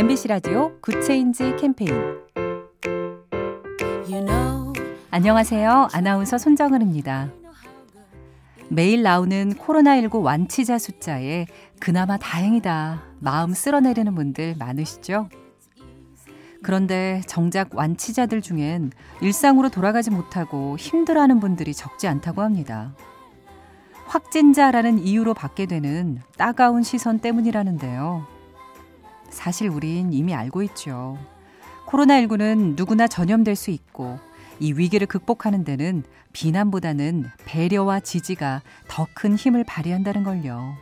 MBC 라디오 Good Change 캠페인 안녕하세요. 아나운서 손정은입니다. 매일 나오는 코로나19 완치자 숫자에 그나마 다행이다 마음 쓸어내리는 분들 많으시죠? 그런데 정작 완치자들 중엔 일상으로 돌아가지 못하고 힘들어하는 분들이 적지 않다고 합니다. 확진자라는 이유로 받게 되는 따가운 시선 때문이라는데요. 사실 우린 이미 알고 있죠. 코로나19는 누구나 전염될 수 있고 이 위기를 극복하는 데는 비난보다는 배려와 지지가 더 큰 힘을 발휘한다는 걸요.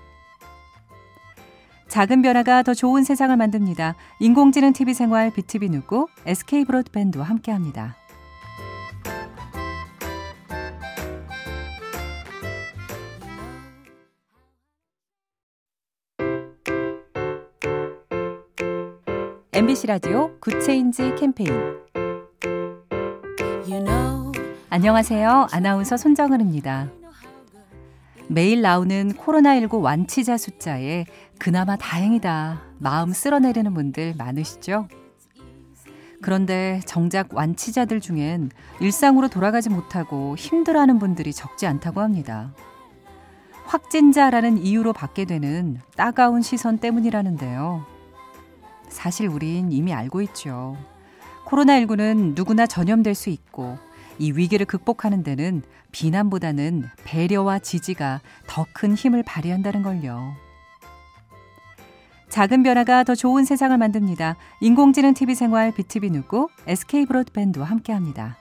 작은 변화가 더 좋은 세상을 만듭니다. 인공지능 TV 생활 BTV 누구 SK 브로드밴드와 함께합니다. MBC 라디오 Good Change 캠페인 you know. 안녕하세요. 아나운서 손정은입니다. 매일 나오는 코로나19 완치자 숫자에 그나마 다행이다 마음 쓸어내리는 분들 많으시죠? 그런데 정작 완치자들 중엔 일상으로 돌아가지 못하고 힘들어하는 분들이 적지 않다고 합니다. 확진자라는 이유로 받게 되는 따가운 시선 때문이라는데요. 사실 우린 이미 알고 있죠. 코로나19는 누구나 전염될 수 있고 이 위기를 극복하는 데는 비난보다는 배려와 지지가 더 큰 힘을 발휘한다는 걸요. 작은 변화가 더 좋은 세상을 만듭니다. 인공지능 TV 생활 BTV 누구 SK 브로드밴드와 함께합니다.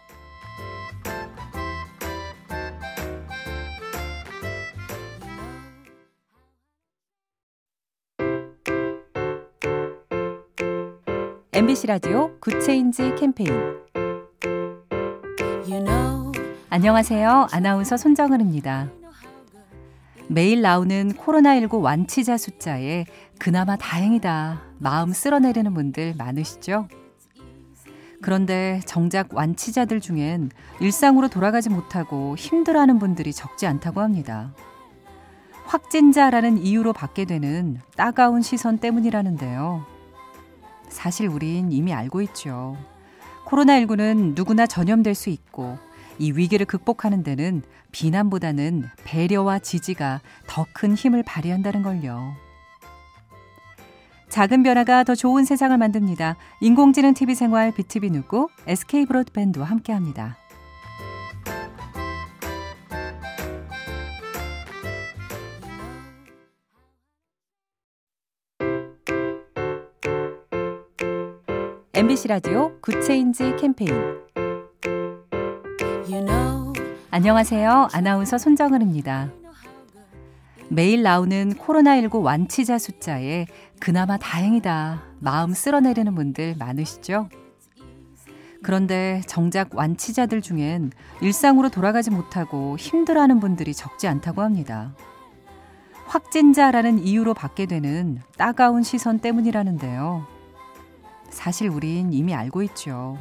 MBC 라디오 Good Change 캠페인 you know. 안녕하세요. 아나운서 손정은입니다. 매일 나오는 코로나19 완치자 숫자에 그나마 다행이다 마음 쓸어내리는 분들 많으시죠? 그런데 정작 완치자들 중엔 일상으로 돌아가지 못하고 힘들어하는 분들이 적지 않다고 합니다. 확진자라는 이유로 받게 되는 따가운 시선 때문이라는데요. 사실 우린 이미 알고 있죠. 코로나19는 누구나 전염될 수 있고 이 위기를 극복하는 데는 비난보다는 배려와 지지가 더 큰 힘을 발휘한다는 걸요. 작은 변화가 더 좋은 세상을 만듭니다. 인공지능 TV 생활 BTV 누구 SK 브로드밴드와 함께합니다. MBC 라디오 Good Change 캠페인 you know. 안녕하세요. 아나운서 손정은입니다. 매일 나오는 코로나19 완치자 숫자에 그나마 다행이다 마음 쓸어내리는 분들 많으시죠? 그런데 정작 완치자들 중엔 일상으로 돌아가지 못하고 힘들어하는 분들이 적지 않다고 합니다. 확진자라는 이유로 받게 되는 따가운 시선 때문이라는데요. 사실 우린 이미 알고 있죠.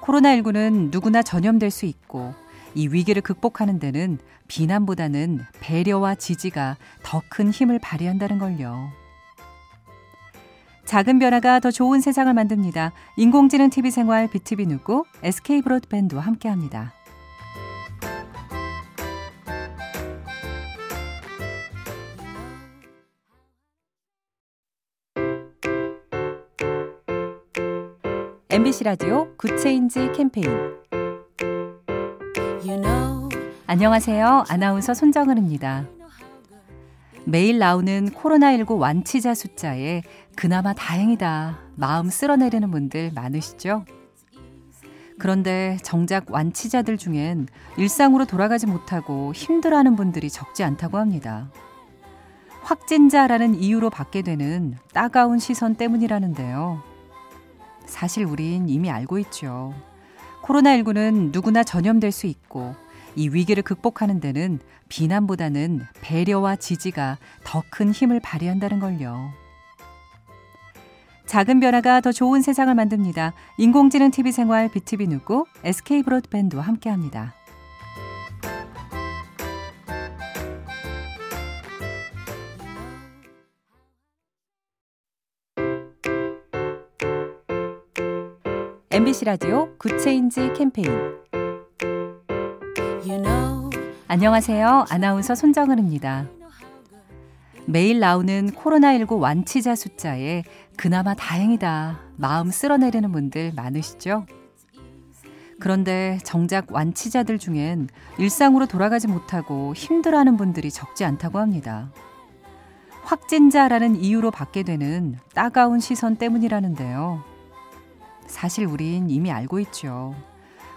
코로나19는 누구나 전염될 수 있고 이 위기를 극복하는 데는 비난보다는 배려와 지지가 더 큰 힘을 발휘한다는 걸요. 작은 변화가 더 좋은 세상을 만듭니다. 인공지능 TV 생활 BTV 누구 SK 브로드밴드와 함께합니다. MBC 라디오 Good Change 캠페인 you know. 안녕하세요. 아나운서 손정은입니다. 매일 나오는 코로나19 완치자 숫자에 그나마 다행이다 마음 쓸어내리는 분들 많으시죠? 그런데 정작 완치자들 중엔 일상으로 돌아가지 못하고 힘들어하는 분들이 적지 않다고 합니다. 확진자라는 이유로 받게 되는 따가운 시선 때문이라는데요. 사실 우린 이미 알고 있죠. 코로나19는 누구나 전염될 수 있고 이 위기를 극복하는 데는 비난보다는 배려와 지지가 더 큰 힘을 발휘한다는 걸요. 작은 변화가 더 좋은 세상을 만듭니다. 인공지능 TV 생활 BTV 누구 SK 브로드밴드와 함께합니다. MBC 라디오 Good Change 캠페인 안녕하세요. 아나운서 손정은입니다. 매일 나오는 코로나19 완치자 숫자에 그나마 다행이다 마음 쓸어내리는 분들 많으시죠? 그런데 정작 완치자들 중엔 일상으로 돌아가지 못하고 힘들어하는 분들이 적지 않다고 합니다. 확진자라는 이유로 받게 되는 따가운 시선 때문이라는데요. 사실 우린 이미 알고 있죠.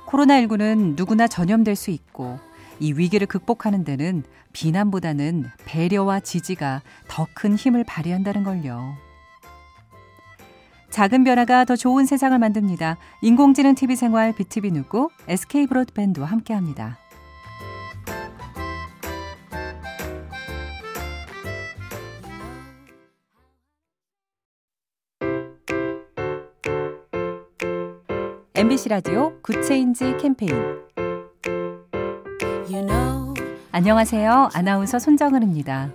코로나19는 누구나 전염될 수 있고 이 위기를 극복하는 데는 비난보다는 배려와 지지가 더 큰 힘을 발휘한다는 걸요. 작은 변화가 더 좋은 세상을 만듭니다. 인공지능 TV 생활 BTV 누구 SK 브로드밴드와 함께합니다. MBC 라디오 Good Change 캠페인 you know, 안녕하세요. 아나운서 손정은입니다.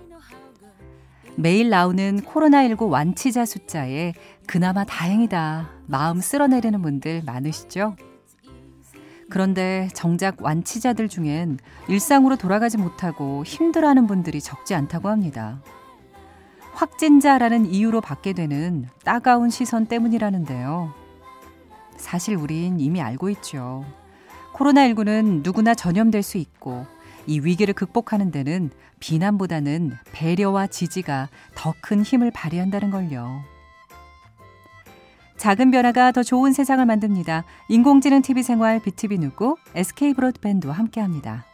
매일 나오는 코로나19 완치자 숫자에 그나마 다행이다 마음 쓸어내리는 분들 많으시죠? 그런데 정작 완치자들 중엔 일상으로 돌아가지 못하고 힘들어하는 분들이 적지 않다고 합니다. 확진자라는 이유로 받게 되는 따가운 시선 때문이라는데요. 사실 우린 이미 알고 있죠. 코로나19는 누구나 전염될 수 있고 이 위기를 극복하는 데는 비난보다는 배려와 지지가 더 큰 힘을 발휘한다는 걸요. 작은 변화가 더 좋은 세상을 만듭니다. 인공지능 TV 생활 BTV 누구 SK 브로드밴드와 함께합니다.